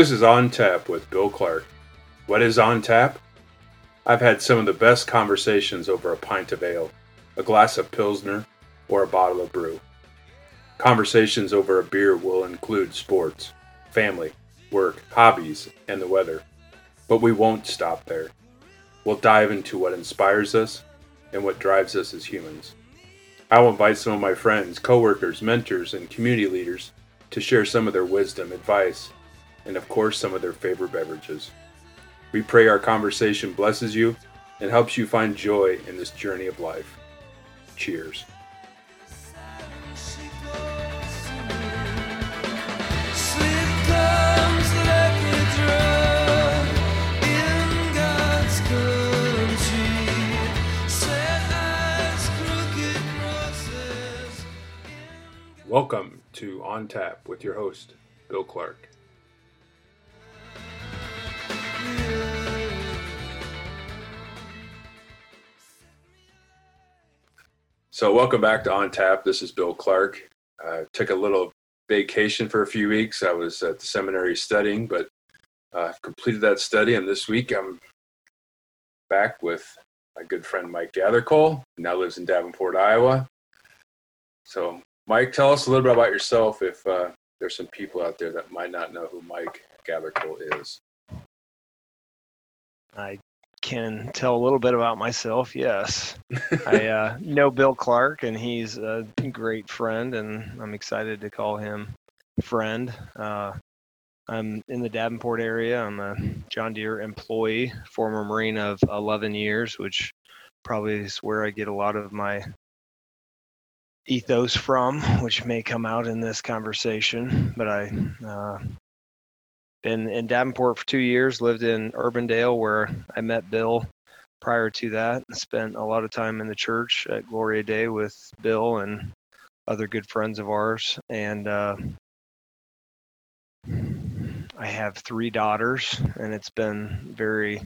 This is On Tap with Bill Clark. What is On Tap? I've had some of the best conversations over a pint of ale, a glass of Pilsner, or a bottle of brew. Conversations over a beer will include sports, family, work, hobbies, and the weather. But we won't stop there. We'll dive into what inspires us and what drives us as humans. I will invite some of my friends, coworkers, mentors, and community leaders to share some of their wisdom, advice, and of course, some of their favorite beverages. We pray our conversation blesses you and helps you find joy in this journey of life. Cheers. Welcome to On Tap with your host, Bill Clark. So, welcome back to On Tap. This is Bill Clark. I took a little vacation for a few weeks. I was at the seminary studying, but uh, completed that study, and this week I'm back with my good friend Mike Gathercole, who now lives in Davenport, Iowa. So, Mike, tell us a little bit about yourself if uh, there's some people out there that might not know who Mike Gathercole is. I can tell a little bit about myself. Yes, I uh, know Bill Clark, and he's a great friend, and I'm excited to call him friend. Uh, I'm in the Davenport area. I'm a John Deere employee, former Marine of 11 years, which probably is where I get a lot of my ethos from, which may come out in this conversation. But I uh, been in Davenport for two years, lived in Urbandale where I met Bill prior to that, and spent a lot of time in the church at Gloria Dei with Bill and other good friends of ours. And uh, I have three daughters, and it's been very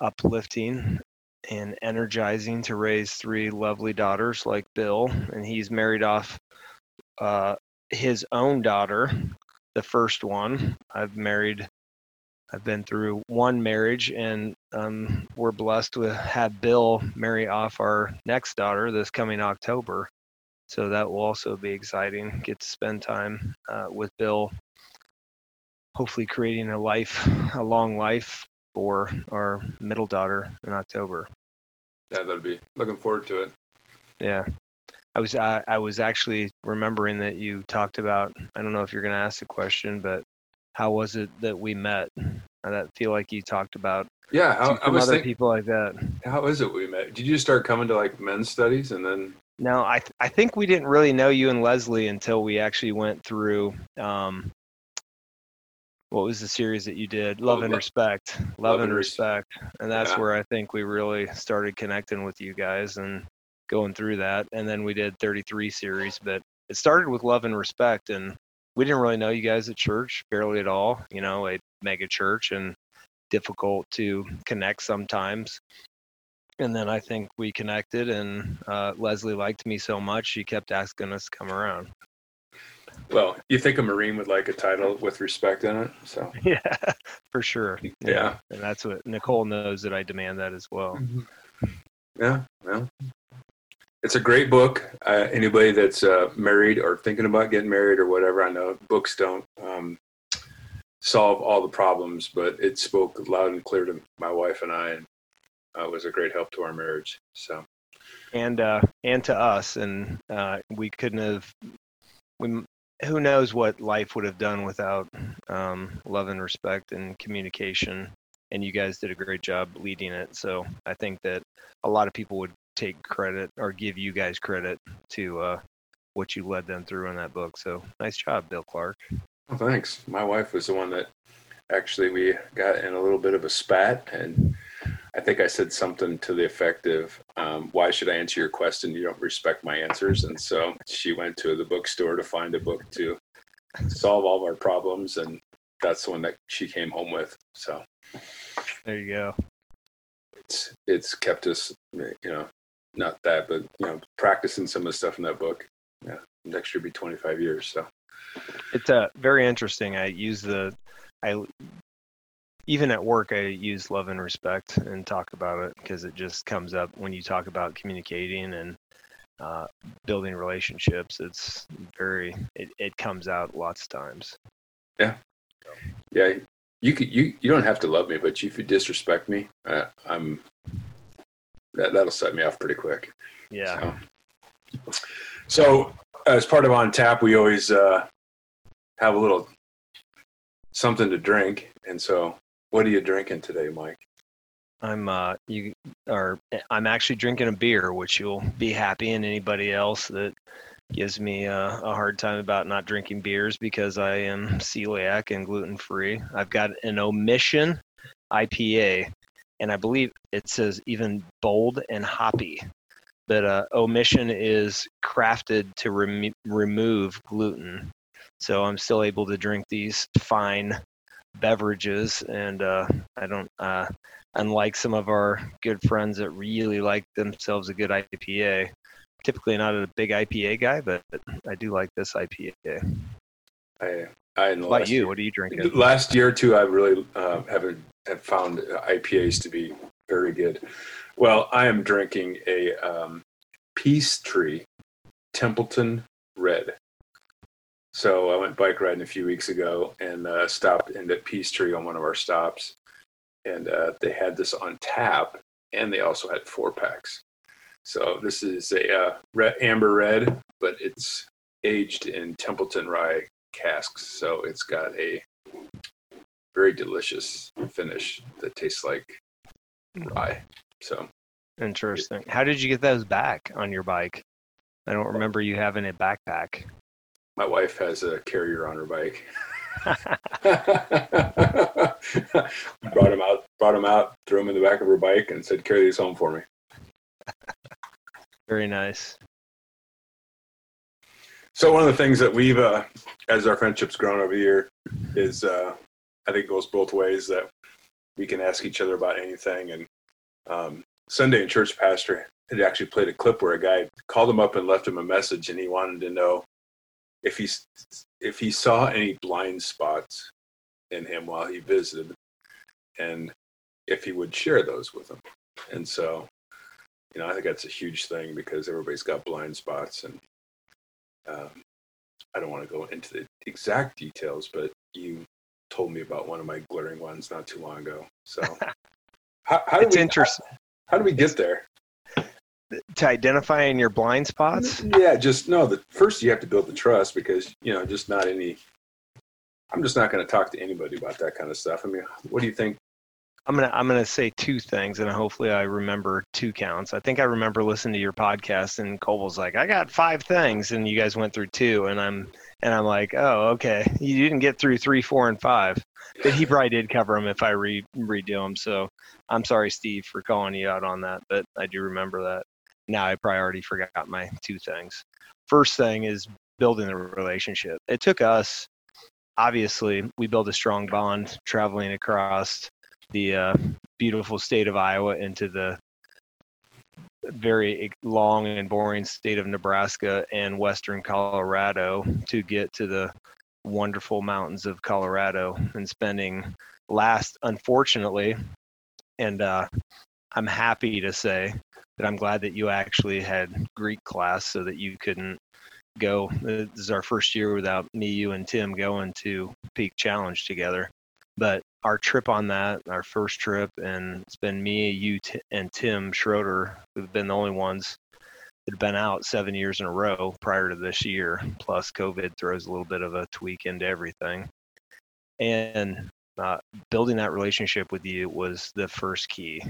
uplifting and energizing to raise three lovely daughters like Bill. And he's married off uh, his own daughter the first one. I've married, I've been through one marriage, and um, we're blessed to have Bill marry off our next daughter this coming October. So that will also be exciting. Get to spend time uh, with Bill, hopefully creating a life, a long life for our middle daughter in October. Yeah, that'd be looking forward to it. Yeah. I was I, I was actually remembering that you talked about. I don't know if you're going to ask the question, but how was it that we met? I feel like you talked about. Yeah, how, I was other think, people like that. How is it we met? Did you start coming to like men's studies and then? No, I th- I think we didn't really know you and Leslie until we actually went through. Um, what was the series that you did? Love oh, and Respect. Love, Love and, and Respect, and that's yeah. where I think we really started connecting with you guys and going through that. And then we did 33 series, but it started with love and respect. And we didn't really know you guys at church, barely at all, you know, a mega church and difficult to connect sometimes. And then I think we connected, and uh, Leslie liked me so much, she kept asking us to come around. Well, you think a Marine would like a title with respect in it, so yeah, for sure. Yeah, yeah. and that's what Nicole knows that I demand that as well. Mm-hmm. Yeah, well, it's a great book. Uh, anybody that's uh, married or thinking about getting married or whatever, I know books don't um, solve all the problems, but it spoke loud and clear to my wife and I, and uh, was a great help to our marriage. So, and uh, and to us, and uh, we couldn't have. We, who knows what life would have done without um, love and respect and communication and you guys did a great job leading it. So I think that a lot of people would take credit or give you guys credit to uh, what you led them through in that book. So nice job, Bill Clark. Well, thanks. My wife was the one that actually we got in a little bit of a spat, and I think I said something to the effect of, um, "Why should I answer your question? You don't respect my answers." And so she went to the bookstore to find a book to solve all of our problems, and that's the one that she came home with. So there you go. It's it's kept us, you know, not that, but you know, practicing some of the stuff in that book. Yeah, next year will be 25 years. So it's uh, very interesting. I use the I even at work I use love and respect and talk about it because it just comes up when you talk about communicating and uh, building relationships. It's very it, it comes out lots of times. Yeah, yeah. You could you you don't have to love me, but if you disrespect me, uh, I'm that that'll set me off pretty quick. Yeah. So, so as part of on tap, we always uh, have a little something to drink, and so what are you drinking today, Mike? I'm uh you are I'm actually drinking a beer, which you'll be happy, and anybody else that gives me a, a hard time about not drinking beers because I am celiac and gluten free. I've got an omission IPA, and I believe it says even bold and hoppy. But uh, omission is crafted to rem- remove gluten, so I'm still able to drink these fine beverages, and uh, I don't. Uh, unlike some of our good friends that really like themselves a good IPA, typically not a big IPA guy, but I do like this IPA. I, I about you? What are you drinking? Last year or two, I really uh, haven't have found IPAs to be very good. Well, I am drinking a um, Peace Tree Templeton Red. So I went bike riding a few weeks ago and uh, stopped in at Peace Tree on one of our stops, and uh, they had this on tap, and they also had four packs. So this is a uh, red, amber red, but it's aged in Templeton rye casks, so it's got a very delicious finish that tastes like rye. So Interesting. How did you get those back on your bike? I don't remember you having a backpack. my wife has a carrier on her bike. brought him out, brought him out, threw him in the back of her bike, and said, "Carry these home for me." Very nice. So one of the things that we've, uh, as our friendship's grown over the year, is uh, I think it goes both ways that we can ask each other about anything. And um, Sunday in church pastor had actually played a clip where a guy called him up and left him a message, and he wanted to know if he if he saw any blind spots in him while he visited, and if he would share those with him. And so, you know, I think that's a huge thing because everybody's got blind spots, and um, I don't want to go into the exact details, but you told me about one of my glaring ones not too long ago. So, how, how It's do we, interesting How, how do we get there? to identifying your blind spots. Yeah, just no. The first you have to build the trust because you know, just not any. I'm just not going to talk to anybody about that kind of stuff. I mean, what do you think? I'm gonna I'm gonna say two things, and hopefully I remember two counts. I think I remember listening to your podcast, and Cole was like, "I got five things," and you guys went through two, and I'm and I'm like, "Oh, okay, you didn't get through three, four, and five, but he probably did cover them if I re redo them." So I'm sorry, Steve, for calling you out on that, but I do remember that. Now I probably already forgot my two things. First thing is building a relationship. It took us, obviously, we built a strong bond traveling across the uh, beautiful state of Iowa into the very long and boring state of Nebraska and western Colorado to get to the wonderful mountains of Colorado and spending last, unfortunately, and uh, I'm happy to say that I'm glad that you actually had Greek class so that you couldn't go. This is our first year without me, you, and Tim going to Peak Challenge together. But our trip on that, our first trip, and it's been me, you, T- and Tim Schroeder who've been the only ones that have been out seven years in a row prior to this year. Plus, COVID throws a little bit of a tweak into everything. And uh, building that relationship with you was the first key.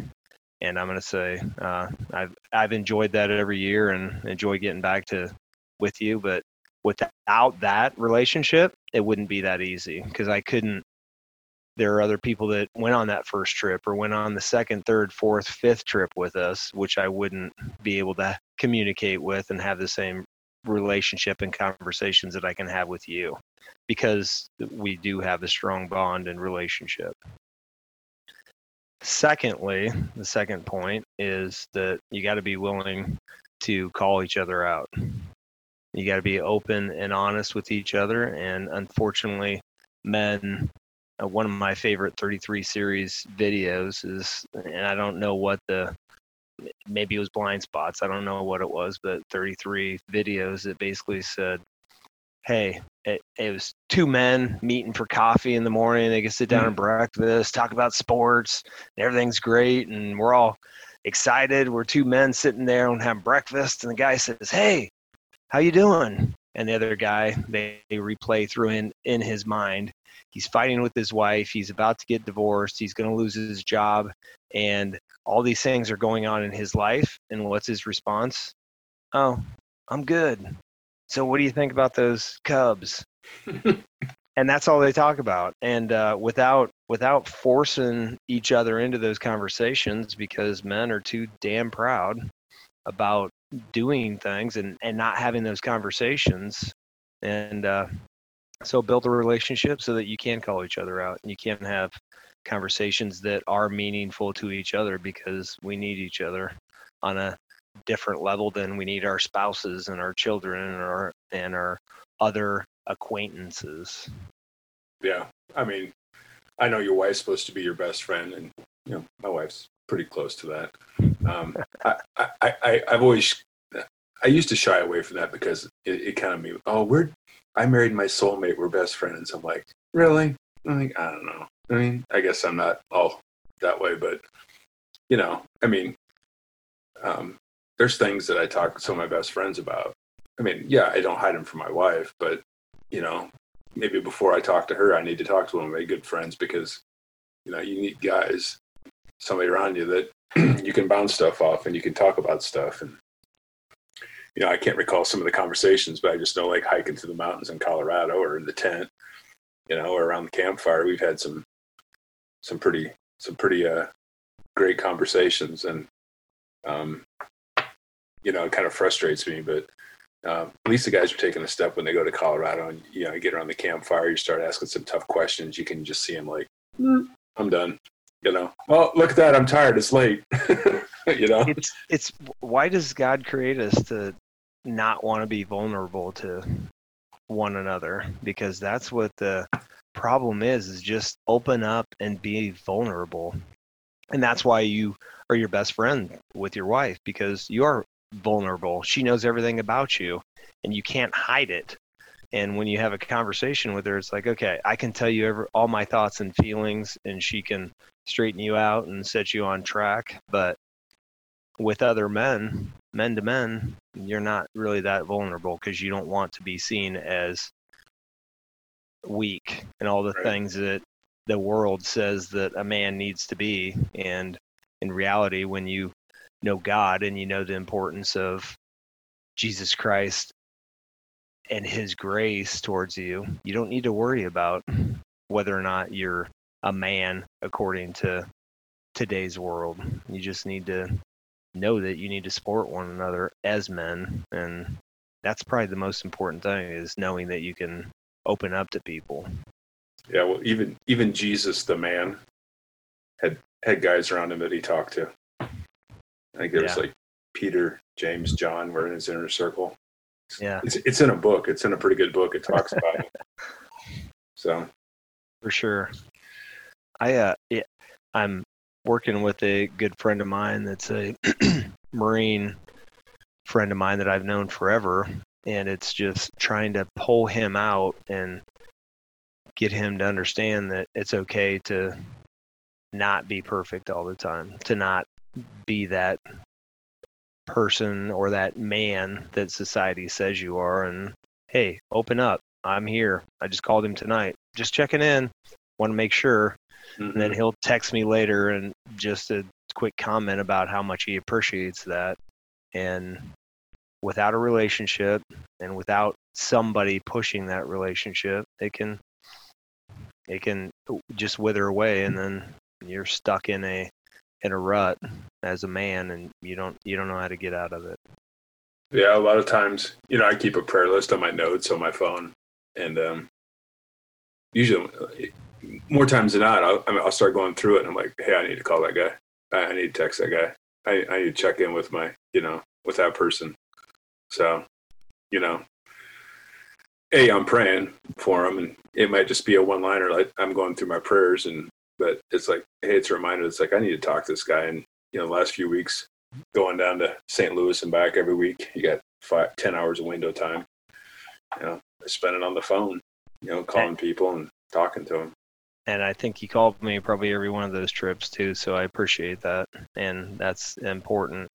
And I'm going to say uh, I've I've enjoyed that every year and enjoy getting back to with you. But without that relationship, it wouldn't be that easy because I couldn't there are other people that went on that first trip or went on the second, third, fourth, fifth trip with us, which I wouldn't be able to communicate with and have the same relationship and conversations that I can have with you because we do have a strong bond and relationship. Secondly, the second point is that you got to be willing to call each other out. You got to be open and honest with each other. And unfortunately, men uh, one of my favorite 33 series videos is, and I don't know what the maybe it was blind spots. I don't know what it was, but 33 videos that basically said, "Hey, it, it was two men meeting for coffee in the morning. They can sit down mm-hmm. and breakfast, talk about sports, everything's great, and we're all excited. We're two men sitting there and having breakfast, and the guy says, "Hey, how you doing?" And the other guy, they, they replay through in in his mind. He's fighting with his wife. He's about to get divorced. He's going to lose his job, and all these things are going on in his life. And what's his response? Oh, I'm good. So, what do you think about those Cubs? and that's all they talk about. And uh, without without forcing each other into those conversations, because men are too damn proud about doing things and and not having those conversations. And uh, so, build a relationship so that you can call each other out and you can have conversations that are meaningful to each other because we need each other on a different level than we need our spouses and our children and our and our other acquaintances. Yeah, I mean, I know your wife's supposed to be your best friend, and you know my wife's pretty close to that. Um, I, I, I, I've always, I used to shy away from that because it, it kind of me. Oh, we're, I married my soulmate. We're best friends. I'm like, really? I'm like, I don't know. I mean, I guess I'm not all that way, but you know, I mean, um, there's things that I talk to some of my best friends about. I mean, yeah, I don't hide them from my wife, but you know, maybe before I talk to her, I need to talk to one of my good friends because you know, you need guys, somebody around you that you can bounce stuff off and you can talk about stuff. And you know, I can't recall some of the conversations, but I just know like hiking through the mountains in Colorado or in the tent, you know, or around the campfire, we've had some some pretty some pretty uh great conversations and um you know, it kind of frustrates me, but um, at least the guys are taking a step when they go to Colorado and you know you get around the campfire, you start asking some tough questions. You can just see them like, mm, "I'm done," you know. Well, look at that, I'm tired. It's late. you know, it's it's why does God create us to not want to be vulnerable to one another? Because that's what the problem is: is just open up and be vulnerable, and that's why you are your best friend with your wife because you are vulnerable. She knows everything about you and you can't hide it. And when you have a conversation with her, it's like, okay, I can tell you every, all my thoughts and feelings, and she can straighten you out and set you on track. But with other men, men to men, you're not really that vulnerable because you don't want to be seen as weak and all the right. things that the world says that a man needs to be. And in reality, when you know God and you know the importance of Jesus Christ and his grace towards you, you don't need to worry about whether or not you're a man according to today's world. You just need to know that you need to support one another as men and that's probably the most important thing is knowing that you can open up to people. Yeah, well even even Jesus the man had had guys around him that he talked to. I think there's yeah. like Peter, James, John were in his inner circle. Yeah. It's, it's in a book. It's in a pretty good book. It talks about it. So. For sure. I, uh, yeah, I'm working with a good friend of mine that's a Marine friend of mine that I've known forever. And it's just trying to pull him out and get him to understand that it's okay to not be perfect all the time, to not be that person or that man that society says you are and hey open up. I'm here. I just called him tonight. Just checking in. Want to make sure. Mm-hmm. and then mm-hmm. he'll text me later and just a quick comment about how much he appreciates that. And without a relationship and without somebody pushing that relationship it can it can just wither away and then you're stuck in a in a rut as a man and you don't you don't know how to get out of it. Yeah a lot of times you know i keep a prayer list on my notes on my phone and um usually more times than not I'll, I'll start going through it and i'm like hey i need to call that guy. I, need to text that guy. I, I need to check in with my you know with that person. So you know a I'm praying for him, and it might just be a one liner like I'm going through my prayers, and but it's like hey, it's a reminder. It's like I need to talk to this guy, and you know, last few weeks going down to St. Louis and back every week, you got five, 10 hours of window time. You know, spending on the phone, you know, calling people and talking to them. And I think he called me probably every one of those trips too, so I appreciate that, and that's important.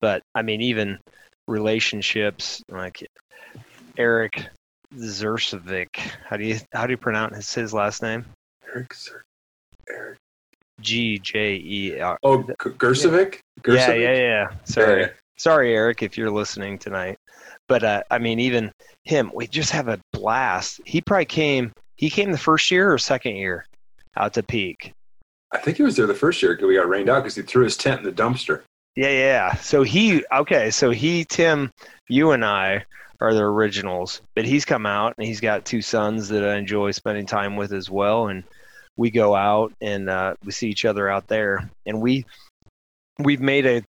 But I mean, even relationships like Eric Zersovic. How do you how do you pronounce his, his last name? Eric Zer- Eric. G J E R. Oh, Gersovic. Yeah, yeah, yeah. Sorry, yeah. sorry, Eric, if you're listening tonight. But uh, I mean, even him, we just have a blast. He probably came. He came the first year or second year out to Peak. I think he was there the first year because we got rained out because he threw his tent in the dumpster. Yeah, yeah. So he okay. So he, Tim, you and I are the originals, but he's come out and he's got two sons that I enjoy spending time with as well, and we go out and uh, we see each other out there, and we we've made a,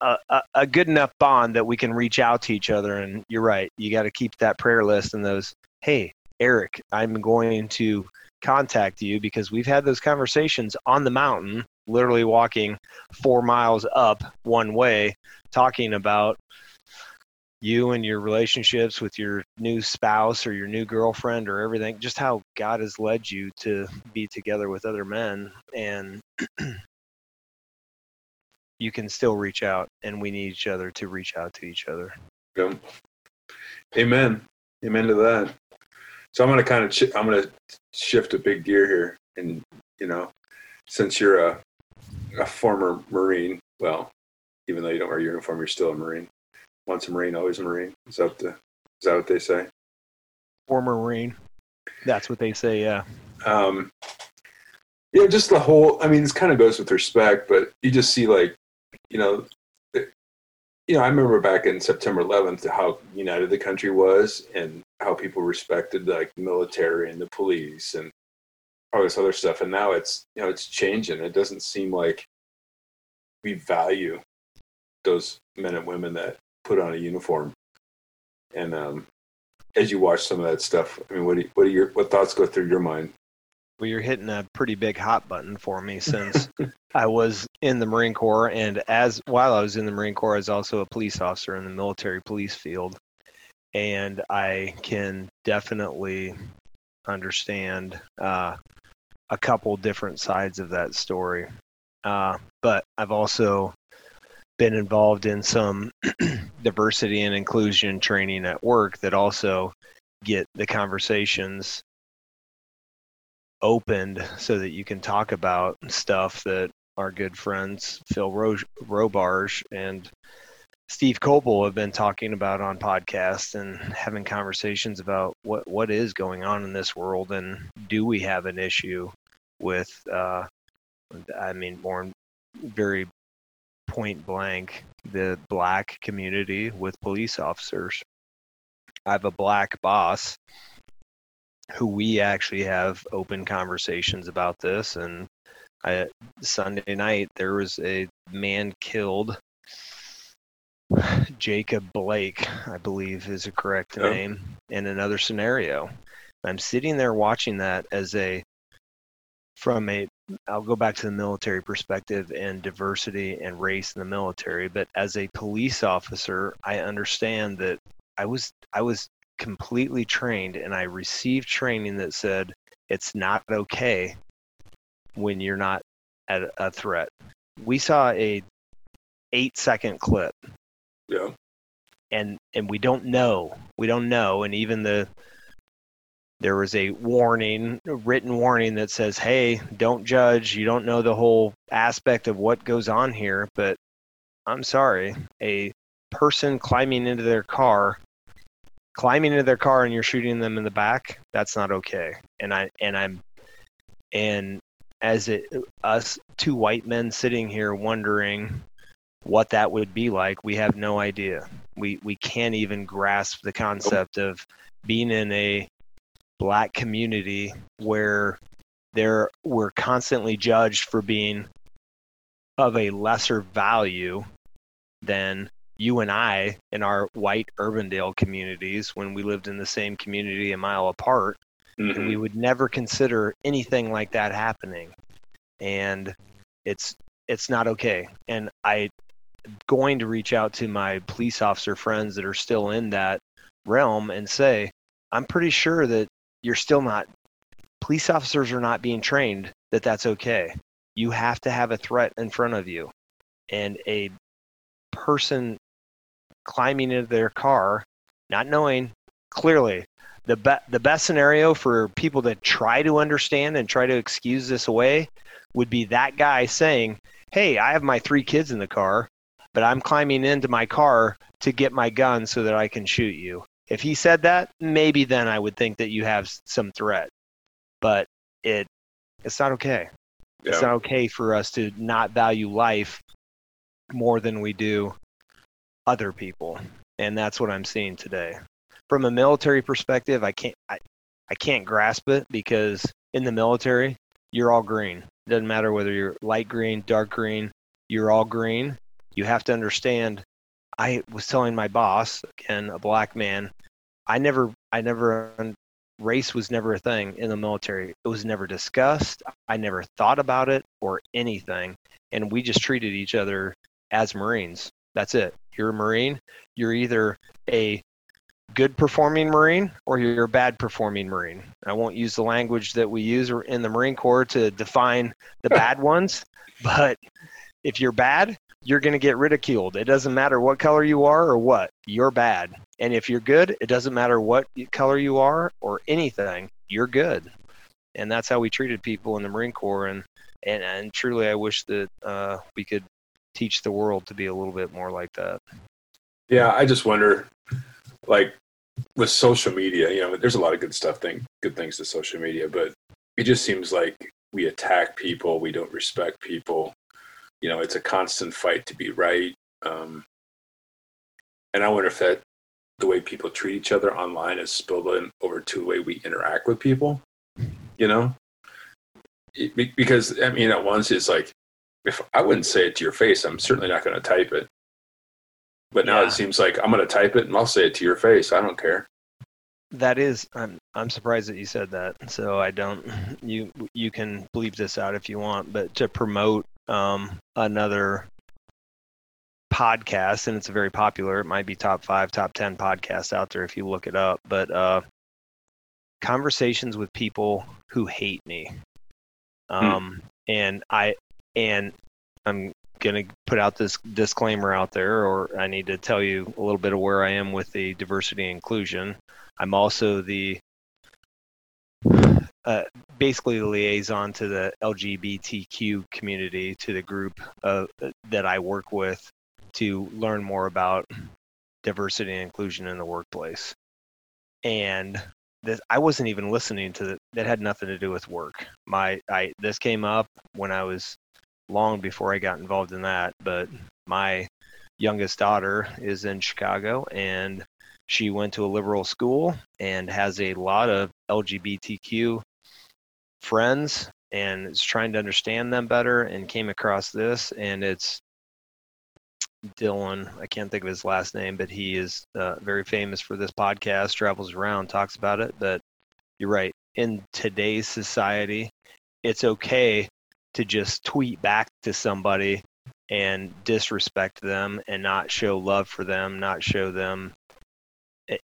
a a good enough bond that we can reach out to each other. And you're right, you got to keep that prayer list and those. Hey, Eric, I'm going to contact you because we've had those conversations on the mountain, literally walking four miles up one way, talking about you and your relationships with your new spouse or your new girlfriend or everything, just how God has led you to be together with other men. And you can still reach out, and we need each other to reach out to each other. Yeah. Amen. Amen to that. So I'm going to kind of ch- I'm going to shift a big gear here, and you know, since you're a a former Marine, well, even though you don't wear uniform, you're still a Marine once a Marine, always a Marine. Is that the, is that what they say? Former Marine. That's what they say. Yeah. Um, yeah, just the whole. I mean, this kind of goes with respect, but you just see like, you know, you know, I remember back in September 11th how united the country was and how people respected like the military and the police and all this other stuff. And now it's you know it's changing. It doesn't seem like we value those men and women that put on a uniform. And um, as you watch some of that stuff, I mean, what do you, what are your what thoughts go through your mind? Well, you're hitting a pretty big hot button for me since I was in the Marine Corps, and as while I was in the Marine Corps, I was also a police officer in the military police field, and I can definitely understand uh, a couple different sides of that story. Uh, but I've also been involved in some diversity and inclusion training at work that also get the conversations opened so that you can talk about stuff that our good friends Phil Ro- Robarge and Steve Coble have been talking about on podcasts and having conversations about what what is going on in this world and do we have an issue with uh, I mean more very point blank the black community with police officers. I have a black boss who we actually have open conversations about this and I, Sunday night there was a man killed Jacob Blake, I believe is a correct name, in another scenario. I'm sitting there watching that as a from a I'll go back to the military perspective and diversity and race in the military, but as a police officer, I understand that I was I was completely trained and I received training that said it's not okay when you're not at a threat. We saw a 8 second clip. Yeah. And and we don't know. We don't know and even the there was a warning, a written warning that says, "Hey, don't judge. You don't know the whole aspect of what goes on here." But I'm sorry, a person climbing into their car, climbing into their car, and you're shooting them in the back. That's not okay. And I and I'm and as it us two white men sitting here wondering what that would be like, we have no idea. We we can't even grasp the concept of being in a black community where they're we're constantly judged for being of a lesser value than you and I in our white Urbandale communities when we lived in the same community a mile apart, mm-hmm. and we mm-hmm. would never consider anything like that happening. And it's it's not okay. And I going to reach out to my police officer friends that are still in that realm and say, I'm pretty sure that you're still not police officers are not being trained that that's okay. You have to have a threat in front of you. And a person climbing into their car, not knowing clearly the be- the best scenario for people to try to understand and try to excuse this away would be that guy saying, "Hey, I have my three kids in the car, but I'm climbing into my car to get my gun so that I can shoot you." If he said that, maybe then I would think that you have some threat. But it it's not okay. Yeah. It's not okay for us to not value life more than we do other people. And that's what I'm seeing today. From a military perspective, I can't I, I can't grasp it because in the military, you're all green. It doesn't matter whether you're light green, dark green, you're all green. You have to understand I was telling my boss, again, a black man, I never I never race was never a thing in the military. It was never discussed. I never thought about it or anything. And we just treated each other as Marines. That's it. You're a Marine. You're either a good performing Marine or you're a bad performing Marine. I won't use the language that we use in the Marine Corps to define the bad ones, but if you're bad, you're going to get ridiculed. It doesn't matter what color you are or what, you're bad. And if you're good, it doesn't matter what color you are or anything, you're good. And that's how we treated people in the Marine Corps. And, and, and truly, I wish that uh, we could teach the world to be a little bit more like that. Yeah, I just wonder, like with social media, you know, there's a lot of good stuff, thing, good things to social media, but it just seems like we attack people, we don't respect people. You know, it's a constant fight to be right. Um, and I wonder if that the way people treat each other online is spilled in over to the way we interact with people. You know, it, because I mean, at once it's like if I wouldn't say it to your face, I'm certainly not going to type it. But now yeah. it seems like I'm going to type it and I'll say it to your face. I don't care. That is, I'm I'm surprised that you said that. So I don't. You you can bleep this out if you want, but to promote um, another podcast, and it's very popular. It might be top five, top ten podcasts out there if you look it up. But uh, conversations with people who hate me, hmm. um, hmm. and I and I'm going to put out this disclaimer out there, or I need to tell you a little bit of where I am with the diversity inclusion. I'm also the uh, basically the liaison to the LGBTQ community, to the group uh, that I work with to learn more about diversity and inclusion in the workplace. And this, I wasn't even listening to that. That had nothing to do with work. My, I this came up when I was long before I got involved in that. But my youngest daughter is in Chicago and she went to a liberal school and has a lot of LGBTQ friends and is trying to understand them better and came across this and it's Dylan, I can't think of his last name, but he is uh, very famous for this podcast, travels around, talks about it. But you're right. In today's society, it's okay to just tweet back to somebody and disrespect them and not show love for them, not show them. Eh,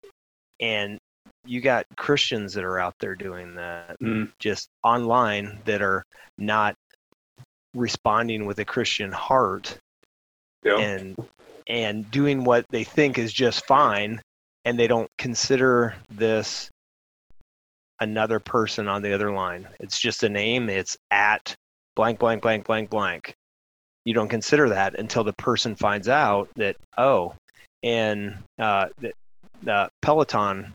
and you got Christians that are out there doing that mm. just online that are not responding with a Christian heart yeah. and and doing what they think is just fine and they don't consider this another person on the other line. It's just a name, it's at blank, blank, blank, blank, blank. You don't consider that until the person finds out that, oh, and uh, the uh, Peloton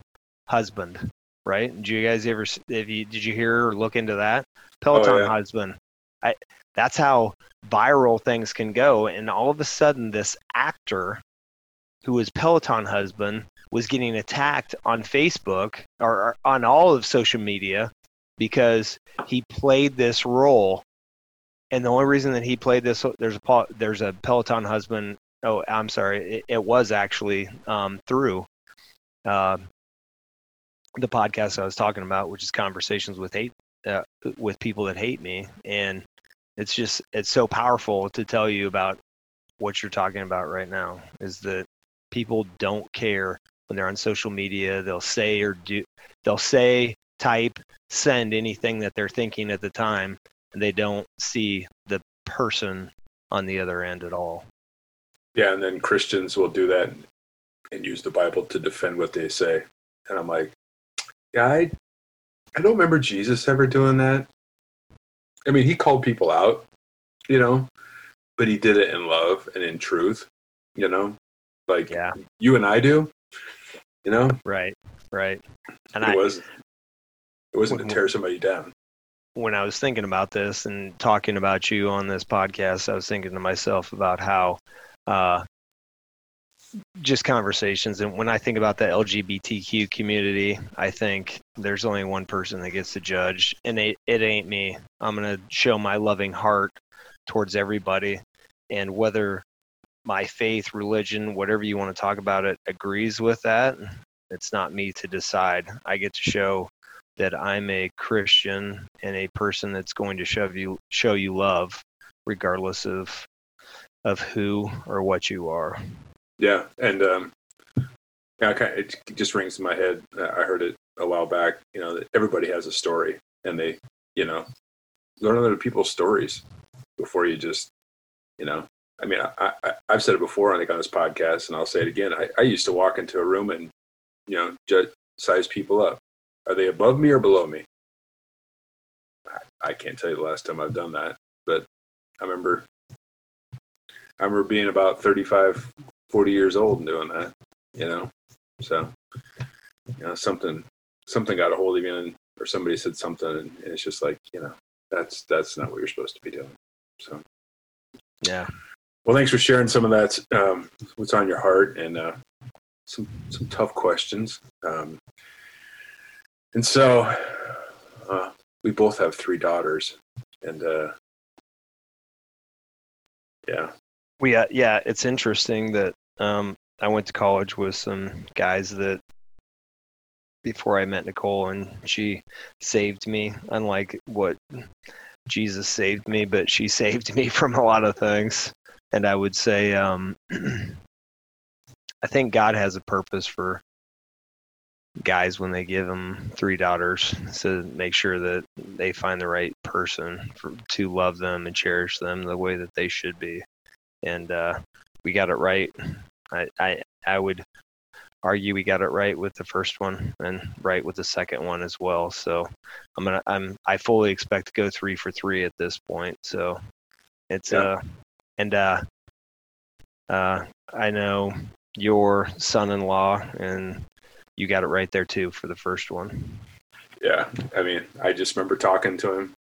husband, right? Did you guys ever, if you, did you hear or look into that? Peloton oh, yeah. husband. I, that's how viral things can go. And all of a sudden, this actor who was Peloton husband was getting attacked on Facebook or, or on all of social media because he played this role and the only reason that he played this there's a there's a Peloton husband oh, I'm sorry, it, it was actually um, through uh, the podcast I was talking about, which is conversations with hate uh, with people that hate me, and it's just it's so powerful to tell you about what you're talking about right now. Is that people don't care when they're on social media. They'll say or do they'll say, type, send anything that they're thinking at the time, and they don't see the person on the other end at all. Yeah, and then Christians will do that and use the Bible to defend what they say. And I'm like, I, I don't remember Jesus ever doing that. I mean, he called people out, you know, but he did it in love and in truth, you know, like yeah. you and I do, you know. Right, right. And it I, was it wasn't when, to tear somebody down. When I was thinking about this and talking about you on this podcast, I was thinking to myself about how uh, just conversations. And when I think about the LGBTQ community, I think there's only one person that gets to judge, and it, it ain't me. I'm going to show my loving heart towards everybody. And whether my faith, religion, whatever you want to talk about it, agrees with that, it's not me to decide. I get to show that I'm a Christian and a person that's going to show you show you love, regardless of of who or what you are. Yeah, and um, yeah, it just rings in my head. I heard it a while back. You know, that everybody has a story, and they, you know, learn other people's stories before you just, you know. I mean, I, I, have said it before on, on this podcast, and I'll say it again. I, I used to walk into a room and, you know, judge, size people up. Are they above me or below me? I, I can't tell you the last time I've done that, but I remember I remember being about 35, 40 years old and doing that, you know. So, you know, something something got a hold of you, and, or somebody said something, and, it's just like, you know, that's that's not what you're supposed to be doing. So, yeah. Well, thanks for sharing some of that. Um, what's on your heart and uh, some some tough questions. Um, and so, uh, we both have three daughters, and uh, yeah, we uh, yeah, it's interesting that um, I went to college with some guys that before I met Nicole, and she saved me. Unlike what Jesus saved me, but she saved me from a lot of things. And I would say, um, I think God has a purpose for guys when they give them three daughters to make sure that they find the right person for, to love them and cherish them the way that they should be and uh, we got it right. I, I I would argue we got it right with the first one and right with the second one as well. So I'm gonna I'm I fully expect to go three for three at this point. So it's yeah. uh and uh uh I know your son-in-law and you got it right there too for the first one. Yeah, I mean, I just remember talking to him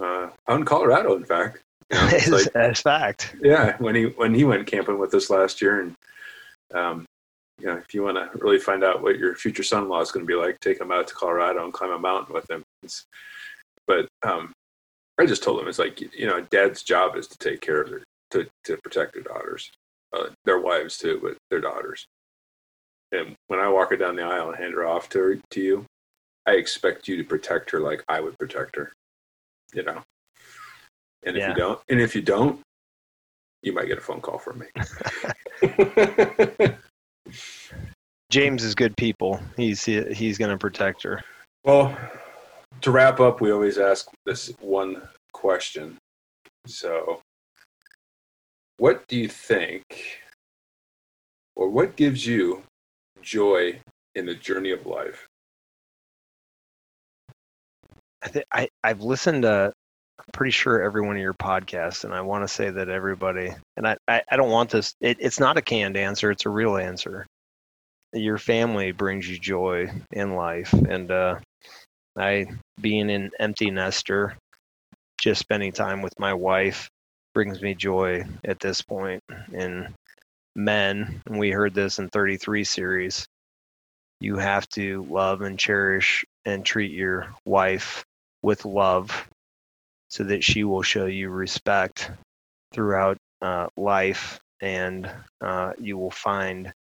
uh, out in Colorado, in fact, you know, it's like, as fact. Yeah, when he when he went camping with us last year, and um, you know, if you want to really find out what your future son-in-law is going to be like, take him out to Colorado and climb a mountain with him. It's, but um, I just told him it's like you know, dad's job is to take care of their to to protect their daughters, uh, their wives too, but their daughters. And when I walk her down the aisle and hand her off to her, to you, I expect you to protect her like I would protect her. You know, and if yeah. you don't, and if you don't, you might get a phone call from me. James is good people. He's he's going to protect her. Well, to wrap up, we always ask this one question. So, what do you think, or what gives you joy in the journey of life? I, th- I I've listened to pretty sure every one of your podcasts, and I want to say that everybody, and I, I, I don't want this, it, it's not a canned answer, it's a real answer. Your family brings you joy in life. And uh, I, being an empty nester, just spending time with my wife brings me joy at this point. And men, and we heard this in 33 series, you have to love and cherish and treat your wife with love so that she will show you respect throughout uh, life and uh, you will find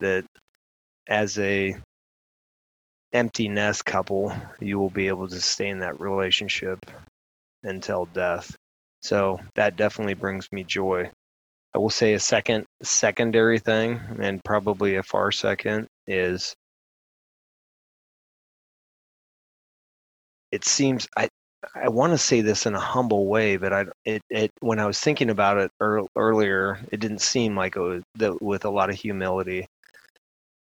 that as a empty nest couple, you will be able to stay in that relationship until death. So that definitely brings me joy. I will say a second secondary thing, and probably a far second, is it seems I I want to say this in a humble way, but I it, it when I was thinking about it er, earlier, it didn't seem like it was that with a lot of humility.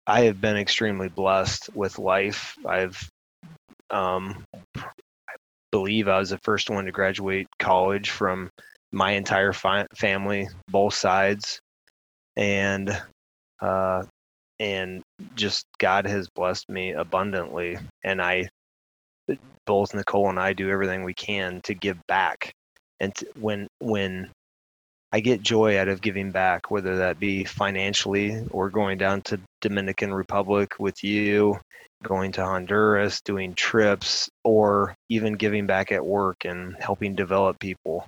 I have been extremely blessed with life. I've um, I believe I was the first one to graduate college from my entire fi- family, both sides, and uh, and just God has blessed me abundantly, and I both Nicole and I do everything we can to give back. And to, when when I get joy out of giving back, whether that be financially or going down to Dominican Republic with you, going to Honduras, doing trips, or even giving back at work and helping develop people.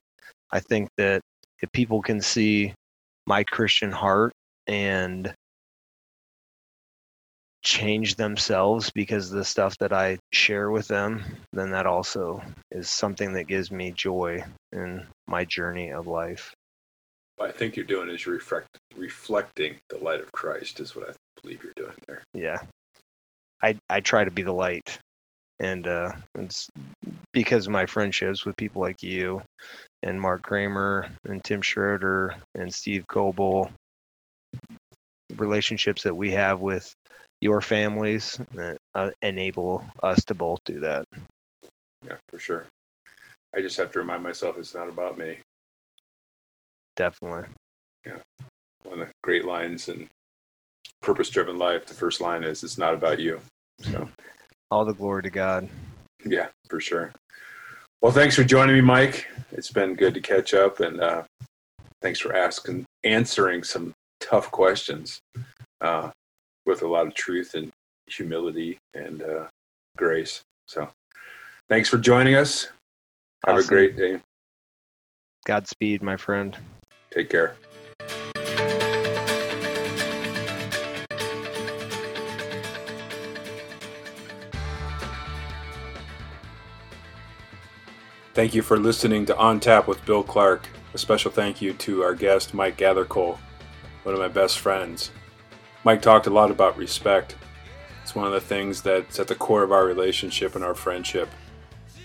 I think that if people can see my Christian heart and change themselves because of the stuff that I share with them, then that also is something that gives me joy in my journey of life. What I think you're doing is reflect, reflecting the light of Christ, is what I believe you're doing there. Yeah. I, I try to be the light. And uh, it's because of my friendships with people like you and Mark Kramer and Tim Schroeder and Steve Coble, relationships that we have with your families that uh, enable us to both do that. Yeah, for sure. I just have to remind myself it's not about me. Definitely. Yeah. One of the great lines in Purpose Driven Life, the first line is, It's not about you. So, all the glory to God. Yeah, for sure. Well, thanks for joining me, Mike. It's been good to catch up, and uh, thanks for asking, answering some tough questions. Uh, with a lot of truth and humility and uh, grace. So thanks for joining us. Have awesome. a great day. Godspeed, my friend. Take care. Thank you for listening to On Tap with Bill Clark. A special thank you to our guest, Mike Gathercole, one of my best friends. Mike talked a lot about respect. It's one of the things that's at the core of our relationship and our friendship.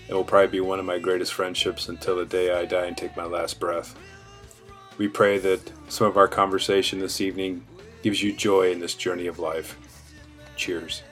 It will probably be one of my greatest friendships until the day I die and take my last breath. We pray that some of our conversation this evening gives you joy in this journey of life. Cheers.